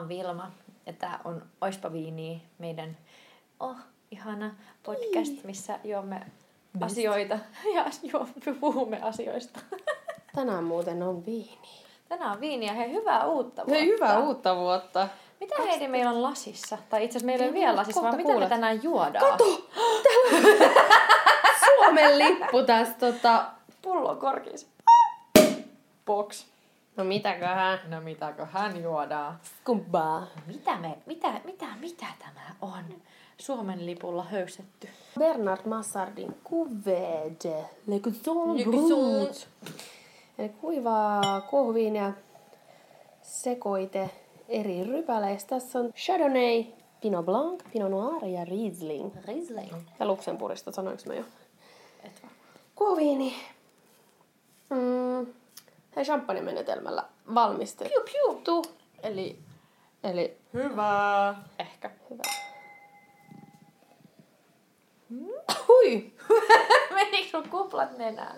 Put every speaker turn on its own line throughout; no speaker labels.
Ja oon Vilma. Ja tää on Oispa Viini, meidän oh, ihana podcast, missä juomme asioita ja juomme, puhumme asioista.
Tänään muuten on viini.
Tänään on viiniä. Hei, hyvää uutta vuotta.
Hei, hyvää uutta vuotta.
Mitä Heidi meillä on lasissa? Tai itse asiassa meillä ei ole vielä lasissa, vaan
kohta
mitä me
kuulet.
tänään juodaan?
Kato! Suomen lippu tästä tota...
Pullo korkis. Box.
No mitäköhän?
No mitäkö hän juodaan?
Kumpaa.
Mitä, me, mitä, mitä, mitä tämä on? Suomen lipulla höystetty.
Bernard Massardin Cuvée de Le Gusson
Le
Brut. Eli kuivaa kuohuviiniä sekoite eri rypäleistä. Tässä on Chardonnay, Pinot Blanc, Pinot Noir ja Riesling.
Riesling.
Ja Luxemburgista sanoinko mä jo.
Et varmaan.
Kuohuviini. Mm, hei champagne-menetelmällä valmistettu.
Piu piu.
Eli, eli
Hyvää. Ehkä.
hyvä. Hui!
Menikö sun kuplat nenään?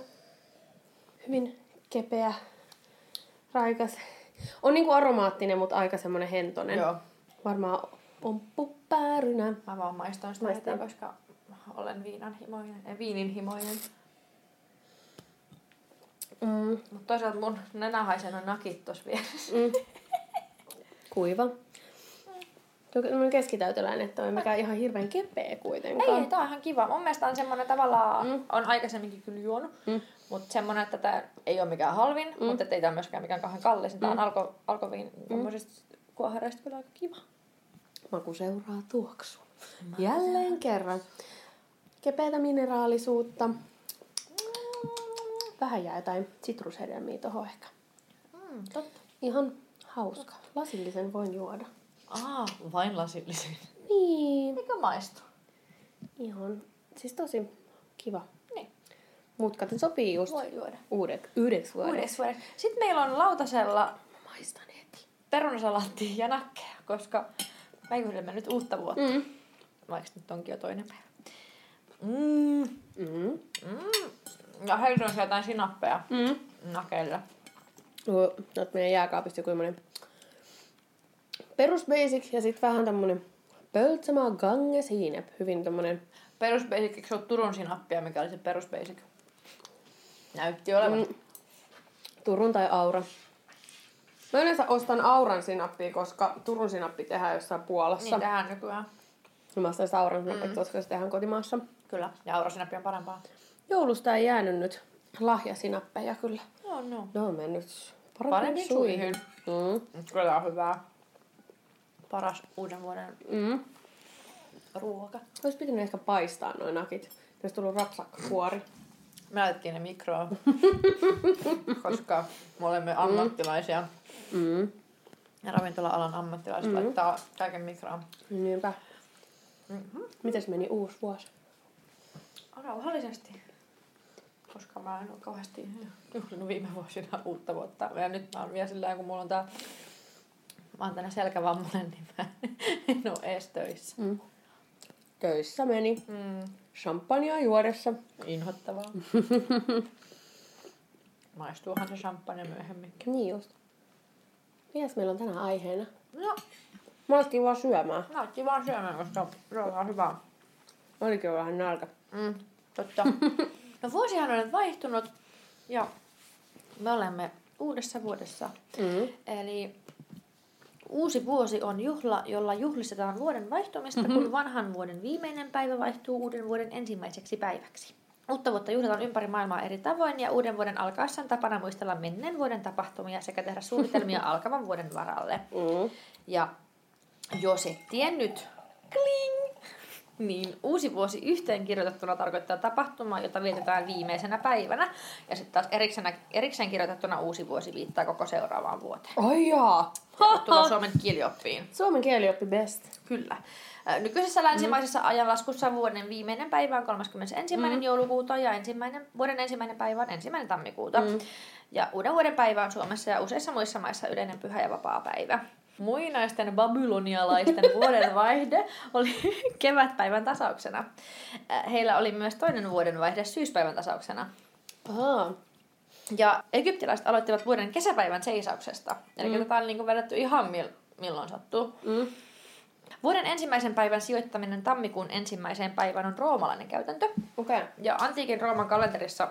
Hyvin kepeä, raikas. On niinku aromaattinen, mutta aika semmonen hentonen.
Joo.
Varmaan pomppupäärynä.
Mä vaan maistan sitä
Maistan.
koska olen viinanhimoinen, äh, viininhimoinen.
Mm,
Mutta toisaalta mun nenä haisee noin nakit tossa vieressä.
mm. Kuiva. Tuo on keskitäyteläinen, että on mikään ihan hirveän kepeä
Ei,
kuitenkaan.
ei, tää on ihan kiva. Mun mielestä on semmonen tavallaan,
Mm.
mm. on aikaisemminkin kyllä juonut,
Mm.
mm. mutta semmonen, että tää ei ole mikään halvin, mm. mutta ei tää myöskään mikään kauhean kallis. Tää on alko, alkoviin mm. kuohareista kyllä aika kiva.
Maku seuraa tuoksua. Jälleen kerran. Kepeätä mineraalisuutta. Vähän jää jotain sitrushedelmiä tohon ehkä.
Mm, totta.
Ihan hauska. Lasillisen voin juoda.
Aa, vain lasillisen.
Niin.
Mikä maistuu?
Ihan. Siis tosi kiva.
Niin.
Mutkaten sopii just
Voi juoda.
uudet, yhdeksi vuodeksi.
Uudeksi vuodeksi. Sitten meillä on lautasella
Mä maistan heti.
ja nakkeja, koska mä juhlemme nyt uutta vuotta.
Mm.
Vaikka nyt onkin jo toinen päivä. Mm.
Mm.
Mm. Ja heillä on siellä jotain sinappeja
Mm.
nakeilla.
Tuo, tuot meidän jääkaapista joku semmonen perus basic ja sit vähän tämmönen pöltsämaa gange siinep. Hyvin tämmönen
Perusbasic, eikö se ole Turun sinappia, mikä oli se perusbasic? Näytti olevan.
mm, Turun tai Aura. Mä yleensä ostan Auran sinappia, koska Turun sinappi tehdään jossain Puolassa.
Niin tehdään nykyään.
Mä ostan Auran sinappia, mm. koska se tehdään kotimaassa.
Kyllä. Ja aurasinappi on parempaa.
Joulusta ei jäänyt nyt lahjasinappeja kyllä.
Joo, no.
Ne on mennyt
Paremmin
paremmin
suihin.
Mm.
Kyllä on hyvää. Paras uuden vuoden
Mm.
ruoka.
Olisi pitänyt ehkä paistaa noin nakit. Olisi tullut rapsakkakuori.
Me laitettiin ne mikroon, koska me olemme ammattilaisia.
Mm.
Ja ravintola-alan ammattilaiset mm. laittaa kaiken mikroon.
Niinpä.
Mm-hmm.
Mites meni uusi vuosi?
Rauhallisesti. Koska mä en ole kauheasti juhlinut viime vuosina uutta vuotta. Ja nyt mä oon vielä sillä kun mulla on tää... Mä oon tänne selkävammainen, niin mä en oo ees töissä.
Mm. Töissä meni.
Mm.
Champagnea juodessa.
Inhottavaa. Maistuuhan se champagne myöhemmin.
Niin just. Mitäs meillä on tänään aiheena?
No,
Mä alettiin vaan syömään.
näytti vaan syömään, koska se on hyvää.
Olikin vähän nälkä.
Mm, totta. No vuosihan on nyt vaihtunut ja me olemme uudessa vuodessa.
Mm.
Eli uusi vuosi on juhla, jolla juhlistetaan vuoden vaihtumista, mm-hmm. kun vanhan vuoden viimeinen päivä vaihtuu uuden vuoden ensimmäiseksi päiväksi. Uutta vuotta juhlitaan ympäri maailmaa eri tavoin ja uuden vuoden alkaessa on tapana muistella menneen vuoden tapahtumia sekä tehdä suunnitelmia alkavan vuoden varalle.
Mm.
Ja jos et tiennyt, kling, niin uusi vuosi yhteen kirjoitettuna tarkoittaa tapahtumaa, jota vietetään viimeisenä päivänä. Ja sitten taas erikseen, erikseen kirjoitettuna uusi vuosi viittaa koko seuraavaan vuoteen.
Ai jaa.
Tervetuloa Suomen kielioppiin.
Suomen kieli oppi best.
Kyllä. Nykyisessä länsimaisessa mm. ajanlaskussa vuoden viimeinen päivä on 31. Mm. joulukuuta ja ensimmäinen, vuoden ensimmäinen päivä on ensimmäinen tammikuuta. Mm. Ja uuden vuoden päivä on Suomessa ja useissa muissa maissa yleinen pyhä ja vapaa päivä. Muinaisten babylonialaisten vuodenvaihde oli kevätpäivän tasauksena. Ö, Heillä oli myös toinen vuodenvaihde syyspäivän tasauksena.
Ahaa.
Ja egyptiläiset aloittivat vuoden kesäpäivän seisauksesta. Eli mm. tätä on niin vedetty ihan mil- milloin sattuu.
Mm.
Vuoden ensimmäisen päivän sijoittaminen tammikuun ensimmäiseen päivään on roomalainen käytäntö.
Okay.
Ja antiikin Rooman kalenterissa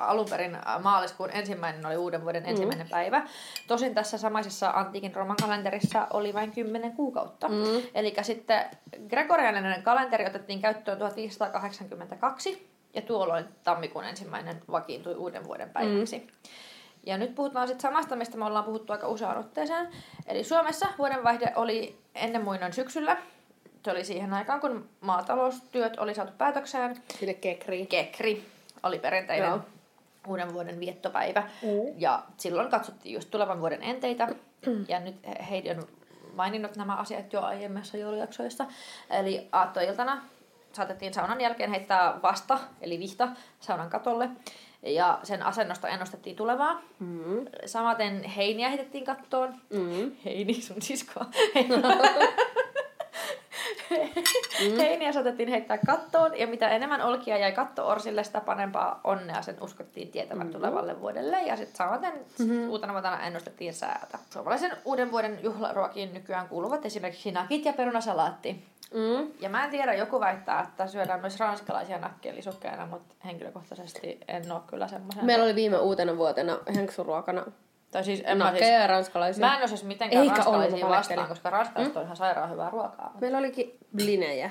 alun perin maaliskuun ensimmäinen oli uuden vuoden ensimmäinen mm. päivä. Tosin tässä samaisessa antiikin Rooman kalenterissa oli vain 10 kuukautta. Mm. Eli sitten gregorianinen kalenteri otettiin käyttöön 1582 ja tuolloin tammikuun ensimmäinen vakiintui uuden vuoden päiväksi. Mm. Ja nyt puhutaan sitten samasta, mistä me ollaan puhuttu aika useaan otteeseen. Eli Suomessa vuodenvaihde oli ennen muinoin syksyllä. Se oli siihen aikaan, kun maataloustyöt oli saatu päätökseen.
Sille kekri.
Kekri oli perinteinen Joo. Uuden vuoden viettopäivä. Mm. Ja silloin katsottiin just tulevan vuoden enteitä. ja nyt Heidi on maininnut nämä asiat jo aiemmissa joulujaksoissa. Eli aattoiltana saatettiin saunan jälkeen heittää vasta, eli vihta, saunan katolle. Ja sen asennosta ennustettiin tulevaa. Mm. Samaten heiniä heitettiin kattoon. Mm. Heini, sun siskoa. mm. Heiniä saatettiin heittää kattoon, ja mitä enemmän olkia jäi katto-orsille, sitä parempaa onnea sen uskottiin tietävän mm-hmm. tulevalle vuodelle. Ja sitten samaten mm-hmm. uutena vuotena ennustettiin säätä. Suomalaisen uuden vuoden juhlaruokiin nykyään kuuluvat esimerkiksi nakit ja perunasalaatti. Mm. Ja mä en tiedä, joku väittää, että syödään myös ranskalaisia nakkelisukkeina, mutta henkilökohtaisesti en ole kyllä semmoisen.
Meillä oli viime uutena vuotena henksuruokana
tai siis
en mä, siis, ja ranskalaisia.
Mä en ole siis mitenkään Eikä ranskalaisia vastaan, koska ranskalaiset mm? on ihan sairaan hyvää ruokaa.
Meillä olikin blinejä.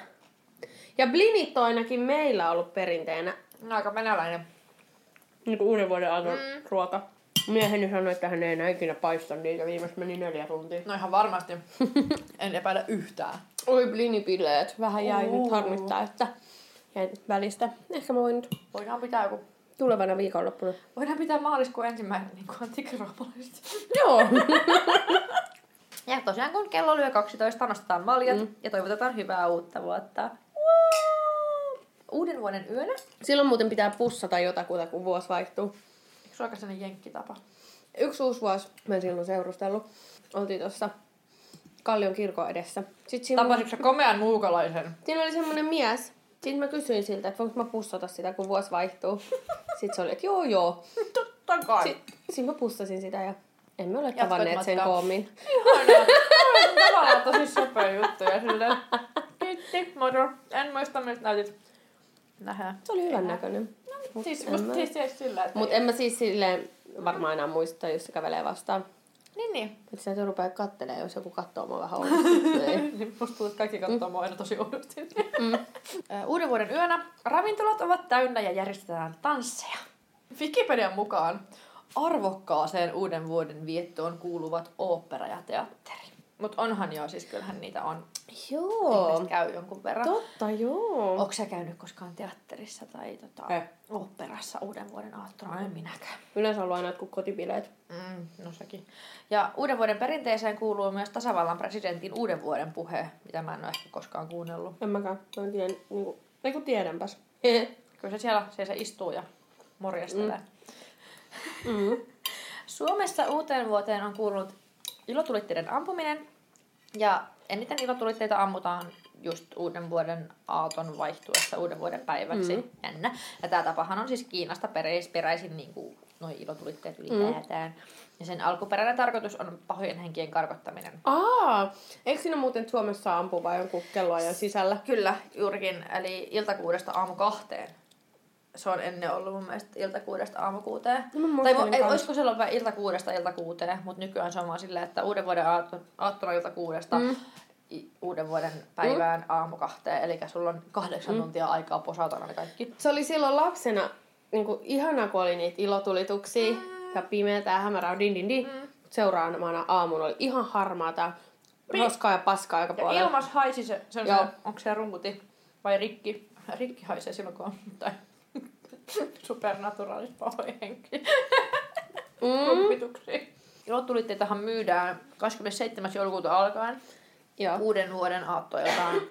Ja blinit on ainakin meillä ollut perinteenä.
No, aika venäläinen.
Niin kuin uuden vuoden ajan mm. ruoka. Mieheni sanoi, että hän ei enää ikinä paista niitä. Viimeistä meni neljä tuntia.
No ihan varmasti. en epäile yhtään.
Oi blinipileet. Vähän jäi uh. nyt harmittaa, että jäi välistä. Ehkä mä voin nyt...
Voidaan pitää joku
tulevana viikonloppuna.
Voidaan pitää maaliskuun ensimmäinen niin kuin.
Joo.
ja tosiaan kun kello lyö 12, nostetaan maljat mm. ja toivotetaan hyvää uutta vuotta. Uuden vuoden yönä.
Silloin muuten pitää pussata jotakuta, kun vuosi vaihtuu.
Eikö se sellainen jenkkitapa?
Yksi uusi vuosi, mä en silloin seurustellut. Oltiin tuossa Kallion kirkon edessä.
Sitten Tapasitko komean muukalaisen?
Siinä oli semmoinen mies, sitten mä kysyin siltä, että voinko mä pussata sitä, kun vuosi vaihtuu. Sitten se oli, että joo joo.
Totta kai.
Sitten sit mä pussasin sitä ja emme ole Jatkoit tavanneet sen koommin.
Ihanaa. Tavallaan tosi sopea juttu ja silleen, kiitti, moro. En muista, miltä näytit. Nähdään.
Se oli hyvän näköinen.
No, mut siis, mä... siis sillä, että...
Mut en mä siis silleen varmaan enää muista, jos se kävelee vastaan.
Niin, niin.
Että sä et rupea kattelemaan, jos joku katsoo mua vähän
oudosti. niin, musta tuntuu, että kaikki katsoo mua aina tosi oudosti. mm. Uuden vuoden yönä ravintolat ovat täynnä ja järjestetään tansseja. Wikipedian mukaan arvokkaaseen uuden vuoden viettoon kuuluvat opera ja teatteri. Mutta onhan joo, siis kyllähän niitä on.
Joo.
Ihmiset käy jonkun verran.
Totta, joo.
Onko sä käynyt koskaan teatterissa tai tota, eh. operassa uuden vuoden aattona? En minäkään.
Yleensä on aina jotkut kotibileet.
Mm, no sekin. Ja uuden vuoden perinteeseen kuuluu myös tasavallan presidentin uuden vuoden puhe, mitä mä en ole ehkä koskaan kuunnellut.
En mäkään. Mä en tiedä, niin kuin, ei kun tiedänpäs.
Kyllä se siellä, siellä se istuu ja morjestelee. Mm. Mm. Suomessa uuteen vuoteen on kuulunut ilotulitteiden ampuminen. Ja eniten ilotulitteita ammutaan just uuden vuoden aaton vaihtuessa uuden vuoden päiväksi. Mm. Jännä. Ja tämä tapahan on siis Kiinasta peräis, peräisin niin kuin noi ilotulitteet ylipäätään. Mm. Ja sen alkuperäinen tarkoitus on pahojen henkien karkottaminen.
Aa, eikö siinä muuten Suomessa ampua vai jonkun kelloajan sisällä?
Kyllä, juurikin. Eli iltakuudesta aamu kahteen se on ennen ollut mun mielestä ilta kuudesta aamukuuteen. No, tai ei, olisiko se ollut vain ilta kuudesta ilta kuuteen, mutta nykyään se on vaan silleen, että uuden vuoden aattona ilta kuudesta mm. uuden vuoden päivään mm. aamu kahteen. Eli sulla on kahdeksan mm. tuntia aikaa posata ne kaikki.
Se oli silloin lapsena niin kuin, ihana, kun oli niitä ilotulituksia mm. ja pimeätä ja hämärää din din din. Mm. Seuraavana aamulla oli ihan harmaata roskaa ja paskaa aika puolella.
Ja ilmas haisi se, se, on se onko se rumputi vai rikki? Rikki haisee silloin, kun on, tai Supernaturalis pahoin henki. Mm. Ilotulitteitahan myydään 27. joulukuuta alkaen. Ja. Uuden vuoden aattoiltaan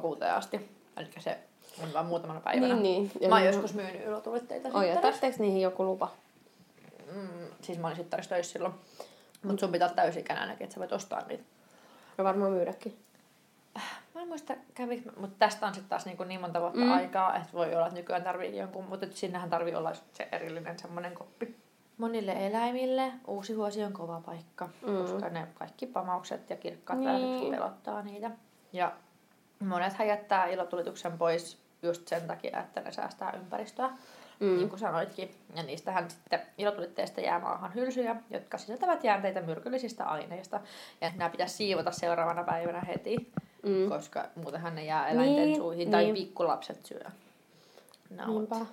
kuuteen asti. Eli se on vain muutamana päivänä.
Niin, niin.
Ja mä oon joskus myynyt ilotulitteita.
Oi, ja tarvitseeko niihin joku lupa?
Mm, siis mä olin sittarissa töissä silloin. Mutta sun pitää olla täysikäinen että sä voit ostaa niitä.
Ja varmaan myydäkin.
Mä en muista, kävi, mutta tästä on sitten taas niin, niin monta vuotta mm. aikaa, että voi olla, että nykyään tarvii jonkun, mutta sinnehän tarvii olla se erillinen semmoinen koppi. Monille eläimille uusi vuosi on kova paikka, mm. koska ne kaikki pamaukset ja kirkkaat niin. pelottaa niitä. Ja monet jättää ilotulituksen pois just sen takia, että ne säästää ympäristöä, mm. niin kuin sanoitkin. Ja niistähän sitten ilotulitteista jää maahan hylsyjä, jotka sisältävät jäänteitä myrkyllisistä aineista. Ja nämä pitäisi siivota seuraavana päivänä heti, mm. koska muutenhan ne jää eläinten niin, suihin tai niin. pikkulapset syö. No,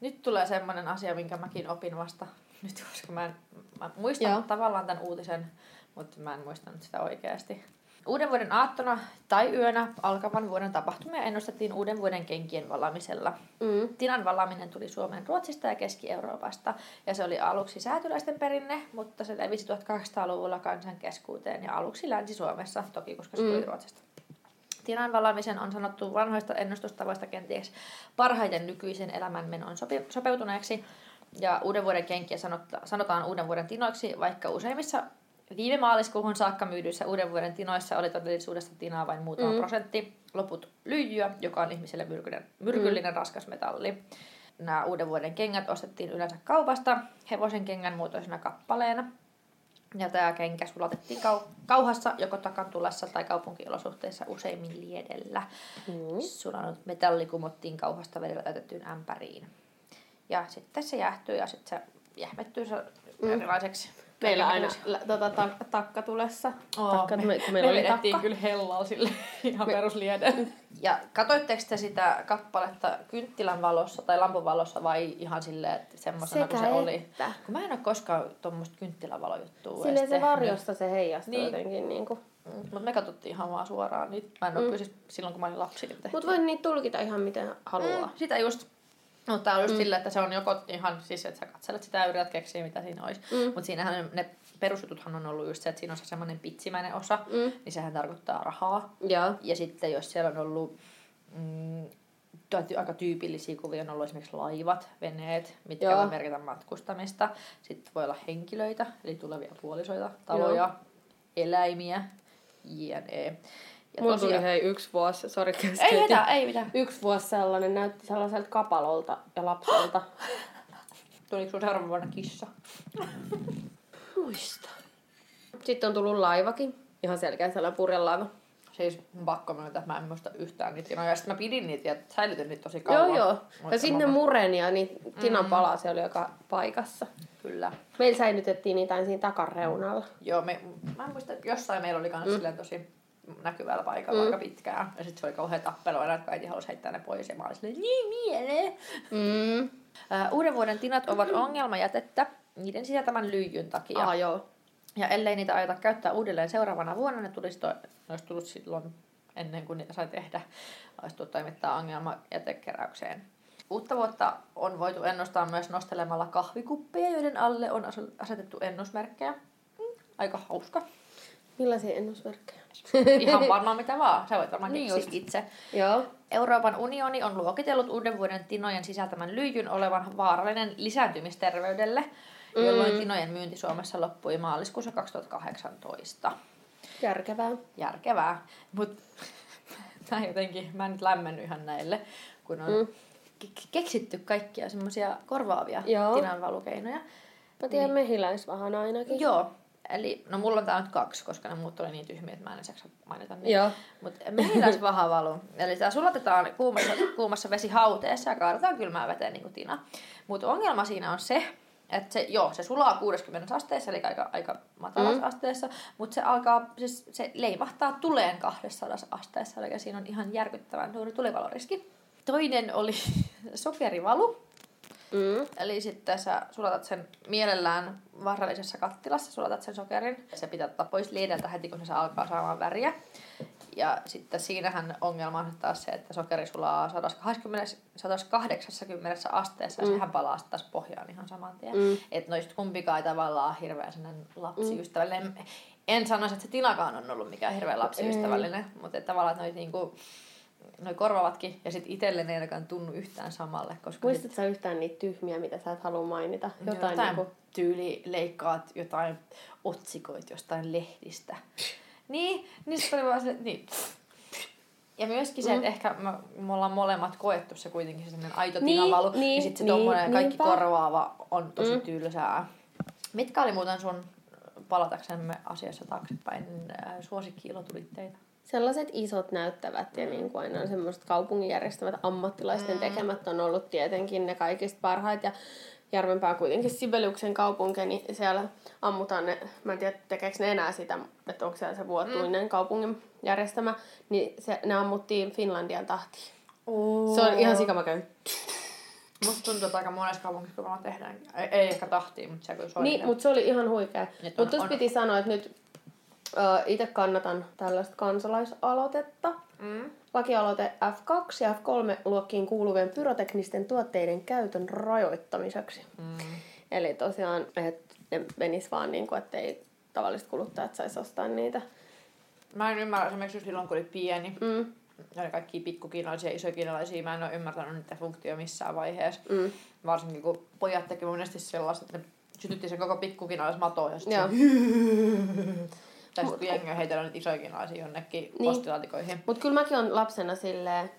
Nyt tulee semmoinen asia, minkä mäkin opin vasta nyt, koska mä, en, mä muistan Joo. tavallaan tämän uutisen, mutta mä en muistanut sitä oikeasti. Uuden vuoden aattona tai yönä alkavan vuoden tapahtumia ennustettiin uuden vuoden kenkien valaamisella. Mm. Tinan valaaminen tuli Suomen Ruotsista ja Keski-Euroopasta, ja se oli aluksi säätyläisten perinne, mutta se levisi 1800-luvulla kansan keskuuteen ja aluksi Länsi-Suomessa, toki koska se mm. tuli Ruotsista. Tinan valaamisen on sanottu vanhoista ennustustavoista kenties parhaiten nykyisen elämänmenon sopi- sopeutuneeksi, ja uuden vuoden kenkiä sanotaan uuden vuoden tinoiksi, vaikka useimmissa Viime maaliskuuhun saakka myydyissä uuden vuoden tinoissa oli todellisuudessa tinaa vain muutama mm. prosentti. Loput lyijyä, joka on ihmiselle myrkyllinen, myrkyllinen mm. raskasmetalli. Nämä uuden vuoden kengät ostettiin yleensä kaupasta hevosen kengän muotoisena kappaleena. Ja tämä kenkä sulatettiin kau- kauhassa, joko takantulessa tai kaupunkiolosuhteissa useimmin liedellä. Mm. Sulanut metalli kumottiin kauhasta vedellä täytettyyn ämpäriin. Ja sitten se jäähtyy ja sitten se jähmettyy mm. erilaiseksi
Meillä aina tota, ta, takkatulessa.
Oh, takka, me, kun meillä me oli takka. kyllä hellaa sille ihan me, peruslieden. Ja katoitteko te sitä kappaletta kynttilän valossa tai lampun valossa vai ihan silleen, että semmoisena kuin se oli? Että. Kun mä en ole koskaan tuommoista kynttilän valojuttua
Silleen se varjosta se heijastuu niin. jotenkin. Niin kuin.
Mm, mutta me katsottiin ihan vaan suoraan niitä. Mä en ole mm. kyllä siis silloin, kun mä olin lapsi. Niin
Mutta voi niitä tulkita ihan miten haluaa. Mm,
sitä just. Mutta tämä on just mm. silleen, että se on joko ihan siis, että sä katselet sitä ja yrität keksiä, mitä siinä olisi. Mm. Mutta siinähän ne perusjututhan on ollut just se, että siinä on se semmoinen pitsimäinen osa, mm. niin sehän tarkoittaa rahaa. Ja, ja sitten jos siellä on ollut mm, aika tyypillisiä kuvia on ollut esimerkiksi laivat, veneet, mitkä Joo. voi merkitä matkustamista. Sitten voi olla henkilöitä, eli tulevia puolisoita, taloja, Joo. eläimiä, jne.
Ja Mulla tosiaan... tuli hei yksi vuosi, sori
Ei mitään, ei mitään.
Yksi vuosi sellainen, näytti sellaiselta kapalolta ja lapselta.
Tuliko sun seuraavan vuonna kissa?
Muista. Sitten on tullut laivakin. Ihan selkeä sellainen purjelaiva.
Siis pakko myöntää, että mä en muista yhtään niitä tinoja. Sitten mä pidin niitä ja säilytin niitä tosi kauan.
Joo, joo. Ja sinne mä... mureni ja niitä tinan mm. palaa, se oli joka paikassa.
Kyllä.
Meillä säilytettiin niitä siinä takareunalla.
Joo, me, mä en muista, että jossain meillä oli kans mm. tosi näkyvällä paikalla mm. aika pitkään. Ja sitten se oli kauhean tappelu, ja äiti halusi heittää ne pois. Ja mä olin silleen, niin mieleen. Mm. Uh, uuden vuoden tinat ovat ongelmajätettä niiden sisältämän lyijyn takia.
Ah, joo.
Ja ellei niitä ajeta käyttää uudelleen seuraavana vuonna, ne, tulisi to, ne olisi tullut silloin ennen kuin niitä sai tehdä, olisi tullut toimittaa ongelmajätekeräykseen. Uutta vuotta on voitu ennustaa myös nostelemalla kahvikuppeja, joiden alle on asetettu ennusmerkkejä. Mm, aika hauska.
Millaisia ennusmerkkejä?
Ihan varmaan mitä vaan. Sä voit varmaan
niin
itse.
Joo.
Euroopan unioni on luokitellut uuden vuoden tinojen sisältämän lyijyn olevan vaarallinen lisääntymisterveydelle, mm. jolloin tinojen myynti Suomessa loppui maaliskuussa 2018.
Järkevää.
Järkevää. Mutta mä jotenkin, mä en nyt lämmennyt ihan näille, kun on mm. keksitty kaikkia semmoisia korvaavia Joo. tinanvalukeinoja.
Mä tiedän niin. mehiläisvahan ainakin.
Joo, Eli, no mulla on tää nyt kaksi, koska ne muut oli niin tyhmiä, että mä en edes mainita niitä. Joo. Mutta mehiläisvahavalu. Eli tää sulatetaan kuumassa, kuumassa vesihauteessa ja kaadetaan kylmää veteen niin kuin tina. Mutta ongelma siinä on se, että se, joo, se sulaa 60 asteessa, eli aika, aika matalassa mm. asteessa, mutta se alkaa, siis se leimahtaa tuleen 200 asteessa, eli siinä on ihan järkyttävän suuri tulivaloriski. Toinen oli sokerivalu, Mm. Eli sitten sä sulatat sen mielellään varallisessa kattilassa, sulatat sen sokerin. Se pitää ottaa pois liideltä heti, kun se alkaa saamaan väriä. Ja sitten siinähän ongelma on taas se, että sokeri sulaa 120, 180 asteessa ja mm. sehän palaa taas pohjaan ihan saman tien. Mm. Että noista kumpikaan ei tavallaan hirveän lapsiystävällinen. Mm. En sanoisi, että se tinakaan on ollut mikään hirveän lapsiystävällinen, ei. mutta että tavallaan että noit niinku, noi korvaavatkin, ja sitten itselle ne ei ainakaan tunnu yhtään samalle. Koska
Muistatko sit... yhtään niitä tyhmiä, mitä sä et halua mainita?
Jotain, jotain niinku... tyyli leikkaat jotain otsikoit jostain lehdistä. niin, niin sitten oli vaan se, niin. Ja myöskin se, että ehkä me, me ollaan molemmat koettu se kuitenkin se sellainen aito
Niin,
tinavalu.
niin,
ja sitten se
niin,
tommonen kaikki
niinpä.
korvaava on tosi mm. tylsää. Mitkä oli muuten sun, palataksemme asiassa taaksepäin, äh, suosikki-ilotulitteita?
Sellaiset isot näyttävät ja niin kuin aina semmoiset kaupungin järjestämät ammattilaisten mm. tekemät on ollut tietenkin ne kaikista parhaat. Ja Järvenpää kuitenkin Sibeliuksen kaupunki, niin siellä ammutaan ne, mä en tiedä tekeekö ne enää sitä, että onko siellä se vuotuinen mm. kaupungin järjestämä, niin se, ne ammuttiin Finlandian tahtiin.
Oh.
Se on ihan sikamakön.
Musta tuntuu, että aika monessa kaupungissa kun tehdään. Ei, ei ehkä tahtiin, mutta se kyllä soi.
Niin, mutta se oli ihan huikea.
On-
Mutta tuossa piti sanoa, että nyt itse kannatan tällaista kansalaisaloitetta.
Mm.
Lakialoite F2 ja F3 luokkiin kuuluvien pyroteknisten tuotteiden käytön rajoittamiseksi.
Mm.
Eli tosiaan, että ne menis vaan niin kuin, ettei tavalliset kuluttajat saisi ostaa niitä.
Mä en ymmärrä esimerkiksi silloin, kun oli pieni.
Mm,
Ne oli kaikki pikkukiinalaisia, isoja kiinalaisia. Mä en ole ymmärtänyt niitä funktioja missään vaiheessa.
mm.
Varsinkin kun pojat teki monesti sellaista, että ne sytytti sen koko pikkukiinalaismatoon ja sitten. Tai sitten jengi on heitellyt isoja kiinalaisia jonnekin
Niin.
postilaatikoihin.
Mutta kyllä mäkin on lapsena silleen,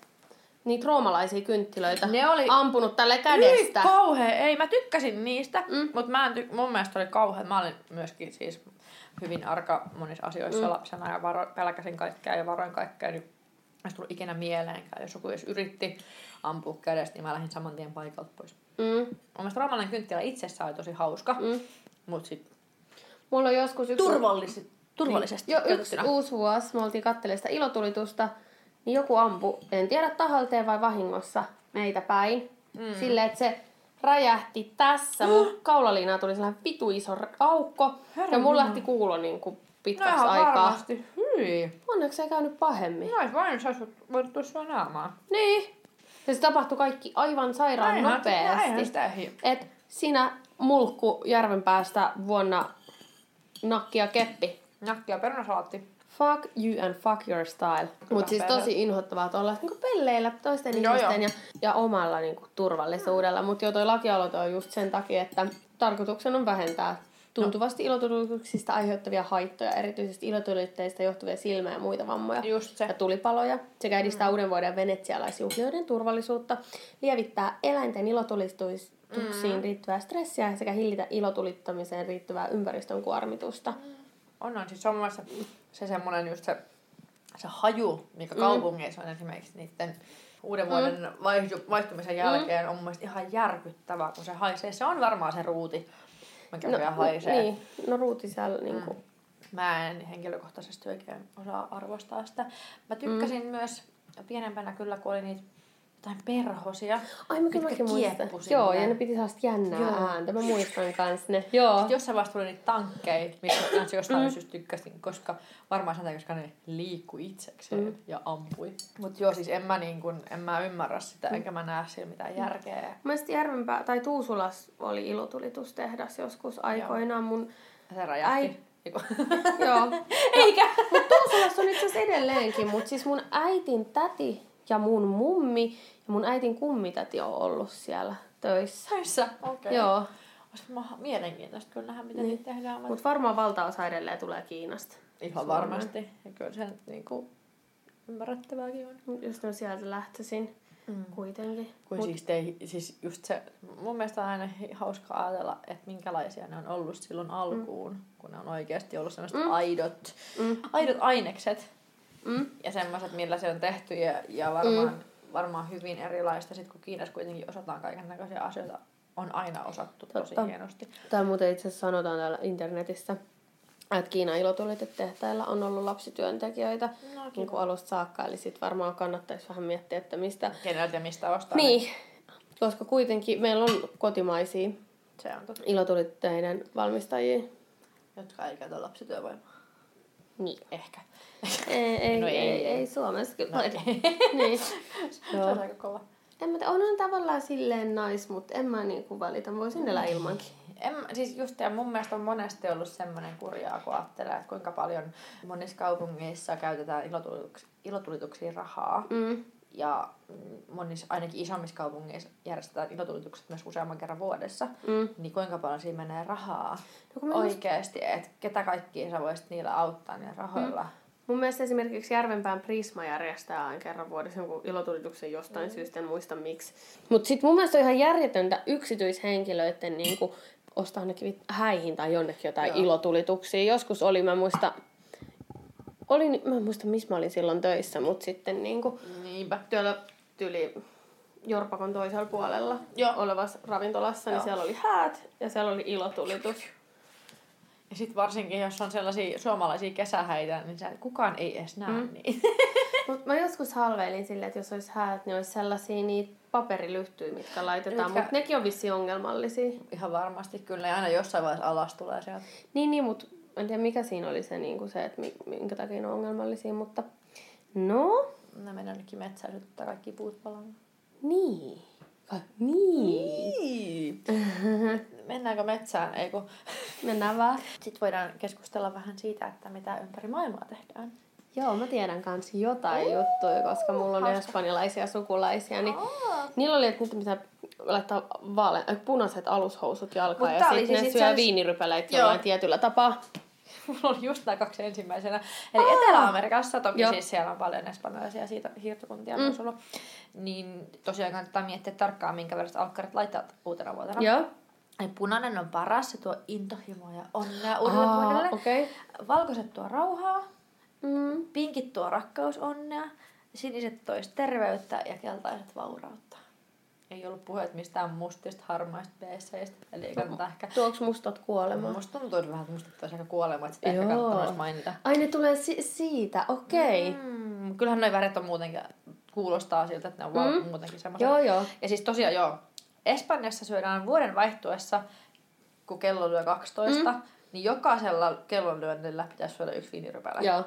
niitä roomalaisia kynttilöitä
Ne oli-
ampunut tälle kädestä.
kauhea. Ei, mä tykkäsin niistä,
Mm.
mutta mä en ty- mun mielestä oli kauhea. Mä olin myöskin siis hyvin arka monissa asioissa mm. lapsena ja varo- pelkäsin kaikkea ja varoin kaikkea. Niin ei tullut ikinä mieleenkään. Jos joku edes yritti ampua kädestä, niin mä lähdin saman tien paikalta pois.
Mm,
Mun mielestä roomalainen kynttilä itsessään oli tosi hauska, mm. mutta sitten
Mulla on joskus yksi...
turvallisesti, turvallisesti
Jo yksi uusi vuosi, me oltiin kattelemaan sitä ilotulitusta, niin joku ampu, en tiedä tahalteen vai vahingossa, meitä päin. Mm. Silleen, että se räjähti tässä, mun kaulaliinaa tuli sellainen vitu iso aukko,
Herra
ja mulla
jumala.
lähti kuulo niin kuin
No
pitkäksi
ihan
aikaa.
varmasti. Hyi.
Onneksi ei käynyt pahemmin.
No se olisi voinut tuoda sua naamaan.
Niin. Ja se tapahtui kaikki aivan sairaan
Eihän-
nopeasti.
sitä hi-
Et siinä mulkku järven päästä vuonna nakki ja keppi.
Nakki ja perunasalaatti.
Fuck you and fuck your style. Mutta siis
perhe.
tosi inhottavaa tuolla niinku pelleillä toisten
Joo,
ihmisten
joo.
ja, ja omalla niinku, turvallisuudella. Mutta joo, toi lakialoite on just sen takia, että tarkoituksena on vähentää tuntuvasti ilotulituksista aiheuttavia haittoja, erityisesti ilotulitteista johtuvia silmä- ja muita vammoja
Just se.
ja tulipaloja, sekä edistää mm. uuden vuoden ja venetsialaisjuhlioiden turvallisuutta, lievittää eläinten ilotulistuksiin mm. liittyvää stressiä sekä hillitä ilotulittamiseen liittyvää ympäristön kuormitusta.
On, on. Siis se on mun mielestä se semmoinen just se, se haju, mikä kaupungeissa on esimerkiksi niiden uuden vuoden vaihdu, vaihtumisen jälkeen, on mun mielestä ihan järkyttävää, kun se haisee. Se on varmaan se ruuti, mikä no, vielä haisee.
Niin, no ruuti siellä mm. niinku,
Mä en henkilökohtaisesti oikein osaa arvostaa sitä. Mä tykkäsin mm. myös pienempänä kyllä, kun oli niitä jotain perhosia.
Ai mä
mitkä
mäkin muistan. Joo, ja ne piti saada jännää
Joo.
ääntä. Mä muistan kans ne. Joo.
Sitten jossain vaiheessa tuli niitä tankkeja, missä kanssa jostain mm. syystä tykkäsin, koska varmaan sen takia, koska ne liikku itsekseen mm. ja ampui. Mutta joo, siis en mä, niin kun, en mä ymmärrä sitä, mm. enkä mä näe sillä mitään järkeä.
Mielestäni Järvenpää, tai Tuusulas oli ilotulitustehdas joskus aikoinaan. Mun,
Se räjähti. Eiku.
joo.
Eikä.
Mutta Tuusulassa on itse asiassa edelleenkin, mutta siis mun äitin täti ja mun mummi ja mun äitin kummitäti on ollut siellä töissä.
Töissä? Okei. Okay.
Joo,
Olisi mielenkiintoista kyllä nähdä, miten niitä tehdään. Mutta
varmaan valtaosa edelleen tulee Kiinasta.
ihan varmasti. Ja kyllä se niinku ymmärrettävääkin on.
Jos ne on sieltä lähtöisin
Mm.
kuitenkin.
Kun
Mut-
siis, tei, siis just se, mun mielestä on aina hi- hauska ajatella, että minkälaisia ne on ollut silloin alkuun, mm. kun ne on oikeasti ollut semmoiset mm. aidot,
Mm.
aidot ainekset
Mm.
ja semmoiset, millä se on tehty ja, ja varmaan, mm. varmaan hyvin erilaista. Sitten kun Kiinassa kuitenkin osataan kaiken näköisiä asioita, on aina osattu tosi
Totta.
hienosti.
Tai muuten itse asiassa sanotaan täällä internetissä, että Kiinan ilotulitetehtailla on ollut lapsityöntekijöitä
No,
niin kuin alusta saakka. Eli sitten varmaan kannattaisi vähän miettiä, että mistä...
Keneltä ja mistä ostaa.
Niin, koska kuitenkin meillä on kotimaisia
Se on totta.
ilotulitteiden valmistajia.
Jotka ei käytä lapsityövoimaa.
Niin.
Ehkä.
Ei, ei,
No
ei,
ei,
ei,
ei.
ei Suomessa kyllä.
No,
niin.
se on aika kova.
En mä tiedä, onhan tavallaan silleen nais, mutta en mä niinku valita. Voisin elää ilmankin.
En, siis just, ja mun mielestä on monesti ollut semmoinen kurjaa, kun ajattelee, että kuinka paljon monissa kaupungeissa käytetään ilotulituksia, ilotulituksia rahaa.
Mm.
Ja mm, monissa, ainakin isommissa kaupungeissa järjestetään ilotulitukset myös useamman kerran vuodessa.
Mm.
Niin kuinka paljon siinä menee rahaa
No
oikeasti, että ketä kaikkia sä voisit niillä auttaa niillä rahoilla.
Mun mielestä esimerkiksi Järvenpään Prisma järjestää aina kerran vuodessa jonkun ilotulituksen jostain mm. syystä, en muista miksi. Mutta sitten mun mielestä on ihan järjetöntä yksityishenkilöiden niinku ostaa ainakin häihin tai jonnekin jotain Joo. ilotulituksia. Joskus oli, mä muista, olin, mä en muista missä mä olin silloin töissä, mutta sitten niinku
Niinpä.
työllä tyli Jorpakon toisella puolella
Joo.
olevassa ravintolassa, niin
Joo.
siellä oli häät ja siellä oli ilotulitus.
Ja sitten varsinkin, jos on sellaisia suomalaisia kesähäitä, niin se, kukaan ei edes näe mm. niitä.
Mutta mä joskus halveilin silleen, että jos olisi häät, niin olisi sellaisia niitä paperilyhtyjä, mitkä laitetaan,
Mitkä-
mutta nekin on vissiin ongelmallisia.
Ihan varmasti kyllä, ja aina jossain vaiheessa alas tulee sieltä.
Niin, niin, mutta en tiedä mikä siinä oli se, niin kuin se että mi- minkä takia ne on ongelmallisia, mutta no,
Ne menee jonnekin metsään ottaa kaikki puut palaamaan.
niin. Ka- niin.
Niin. Mennäänkö metsään? Ei kun...
Mennään vaan.
Sitten voidaan keskustella vähän siitä, että mitä ympäri maailmaa tehdään.
Joo, mä tiedän kans jotain juttuja, koska mulla on espanjalaisia sukulaisia, niin niillä oli, että nyt pitää laittaa vaale- äh, punaiset alushousut jalkaan
Mut
ja sitten
siis
ne
itse
syö
asiassa-
viinirypäleitä
Joo.
jollain tietyllä tapaa.
Mulla on just nämä kaksi ensimmäisenä. Eli Etelä-Amerikassa, toki
Joo.
siis siellä on paljon espanjalaisia siitä hiirtokuntia mm. myös ollut. Niin tosiaan kannattaa miettiä tarkkaan, minkä verran alkkarit laittaa uutena vuotena.
Joo.
Eli punainen on paras, se tuo intohimoa ja onnea uudelle vuodelle.
Okay.
Valkoiset tuo rauhaa,
Mm.
pinkit tuo rakkaus, onnea, siniset tois terveyttä ja keltaiset vaurautta. Ei ollut puheet mistään mustista, harmaista peesseistä, eli ei kannata ehkä...
Tuoks mustat kuolemaan?
Musta tuntuu että vähän, että mustat olisi aika kuolema, että sitä ehkä
Joo.
kannattaa myös mainita.
Ai ne tulee si- siitä, okei. Okay.
Mm, kyllähän noi värit on muutenkin, kuulostaa siltä, että ne on vaan
Mm.
muutenkin semmoisia.
Joo, joo.
Ja siis tosiaan joo, Espanjassa syödään vuoden vaihtuessa, kun kello lyö 12, mm. niin jokaisella kellonlyönnillä pitäisi syödä yksi viinirypälä.
Joo.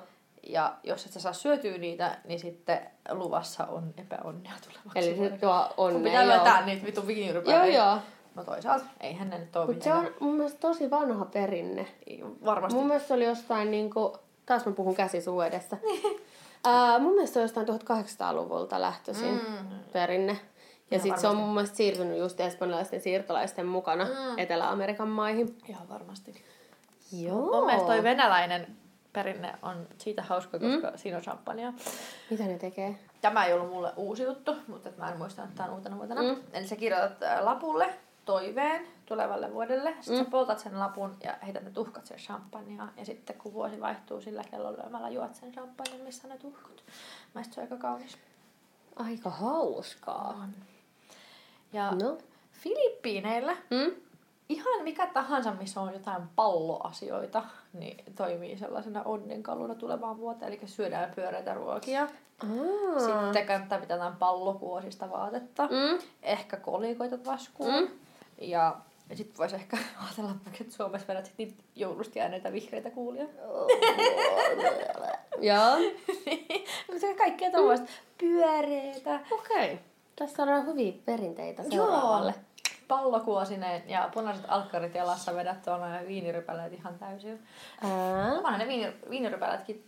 Ja jos et sä saa syötyä niitä, niin sitten luvassa on epäonnea tulevaksi
Eli se tuo
Kun
onnea,
pitää
joo.
vetää niitä vitu viinirypäleitä.
Joo, joo.
No toisaalta, eihän ne nyt ole
Mutta se on mun mielestä tosi vanha perinne.
Varmasti.
Mun mielestä se oli jostain niinku, taas mä puhun käsisuu edessä. Ää, mun mielestä se on jostain 1800-luvulta lähtöisin mm. perinne. Ja sitten se on mun mielestä siirtynyt just espanjalaisten siirtolaisten mukana
Mm.
Etelä-Amerikan maihin.
Ihan varmasti.
Joo.
Mun mielestä toi venäläinen perinne on siitä hauska, koska mm. siinä on champagnea.
Mitä ne tekee?
Tämä ei ollut mulle uusi juttu, mutta mä en muista, että tämä on uutena vuotena.
Mm.
Eli sä kirjoitat ä, lapulle toiveen tulevalle vuodelle. Sitten mm. sä poltat sen lapun ja heität ne tuhkat sen champagnea. Ja sitten kun vuosi vaihtuu sillä kellonlyömällä, juot sen champagnen, missä ne tuhkat. Mä se on aika kaunis.
Aika hauskaa.
On. Ja
No.
Filippiineillä
Mm?
ihan mikä tahansa, missä on jotain palloasioita, niin toimii sellaisena onnenkaluna tulevaan vuoteen. Eli syödään pyöreitä ruokia.
Aa.
Sitten kannattaa pitää jotain pallokuosista vaatetta.
Mm?
Ehkä kolikoita taskuun.
Mm.
Ja sitten voisi ehkä ajatella, että Suomessa vedät sit niitä joulusta jääneitä vihreitä kuulia.
Joo.
Mutta kaikkea tuollaista pyöreitä.
Okei. Okay. Tässä on hyviä perinteitä
Joo.
seuraavalle.
Pallokuosineen ja punaiset alkkarit jalassa vedät tuolla ja viinirypäleet ihan täysin.
Ää.
Onhan ne viini, viinirypäleetkin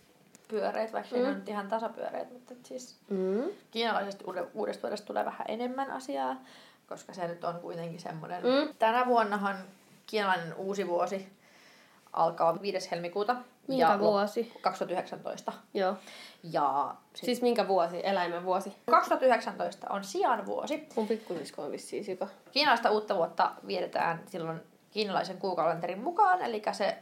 pyöreät, vaikka mm. ne on nyt ihan tasapyöreät, mutta siis
Mm.
kiinalaisesta uude- uudesta vuodesta tulee vähän enemmän asiaa, koska se nyt on kuitenkin semmoinen.
Mm.
Tänä vuonnahan kiinalainen uusi vuosi alkaa 5. helmikuuta.
Minkä
ja
vuosi?
2019.
Joo.
Ja sit
Siis minkä vuosi? Eläimen vuosi.
2019 on sian vuosi.
Mun pikkusisko on vissiin sika.
Kiinalaista uutta vuotta vietetään silloin kiinalaisen kuukalenterin mukaan, eli se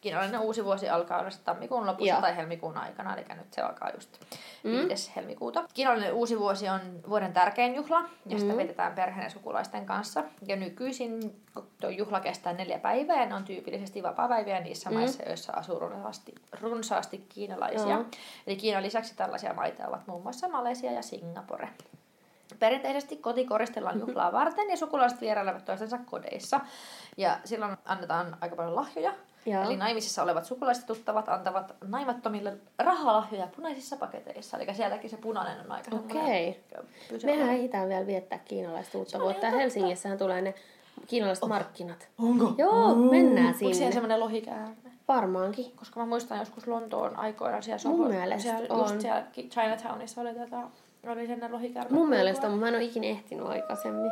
kiinalainen uusi vuosi alkaa yleensä tammikuun lopussa
Joo.
tai helmikuun aikana, eli nyt se alkaa just
Mm.
5. helmikuuta. Kiinalainen uusi vuosi on vuoden tärkein juhla, ja sitä
Mm.
vietetään perheen ja sukulaisten kanssa. Ja nykyisin tuo juhla kestää neljä päivää, ja ne on tyypillisesti vapaa-päiviä niissä
Mm.
maissa, joissa asuu runsaasti, runsaasti kiinalaisia.
Joo.
Eli Kiinan lisäksi tällaisia maita ovat muun muassa Malesia ja Singapore. Perinteisesti koti koristellaan juhlaa varten ja sukulaiset vierailevat toistensa kodeissa. Ja silloin annetaan aika paljon lahjoja.
Joo.
Eli naimisissa olevat sukulaiset tuttavat antavat naimattomille rahalahjoja punaisissa paketeissa. Eli sieltäkin se punainen on aika
Okei.
pysyvä.
Mehän ehditään vielä viettää kiinalaista uutta
on
vuotta. Ja Helsingissähän tulee ne kiinalaiset oh. markkinat.
Onko?
Joo, mennään
Onko siellä
sinne.
semmoinen lohikäärme?
Varmaankin.
Koska mä muistan joskus Lontoon aikoina siellä
Mun
Soho-
mielestä
siellä,
on.
Just siellä Chinatownissa oli tätä oli sen lohikäärme.
Mun mielestä, mutta mä en ole ikinä ehtinyt aikaisemmin.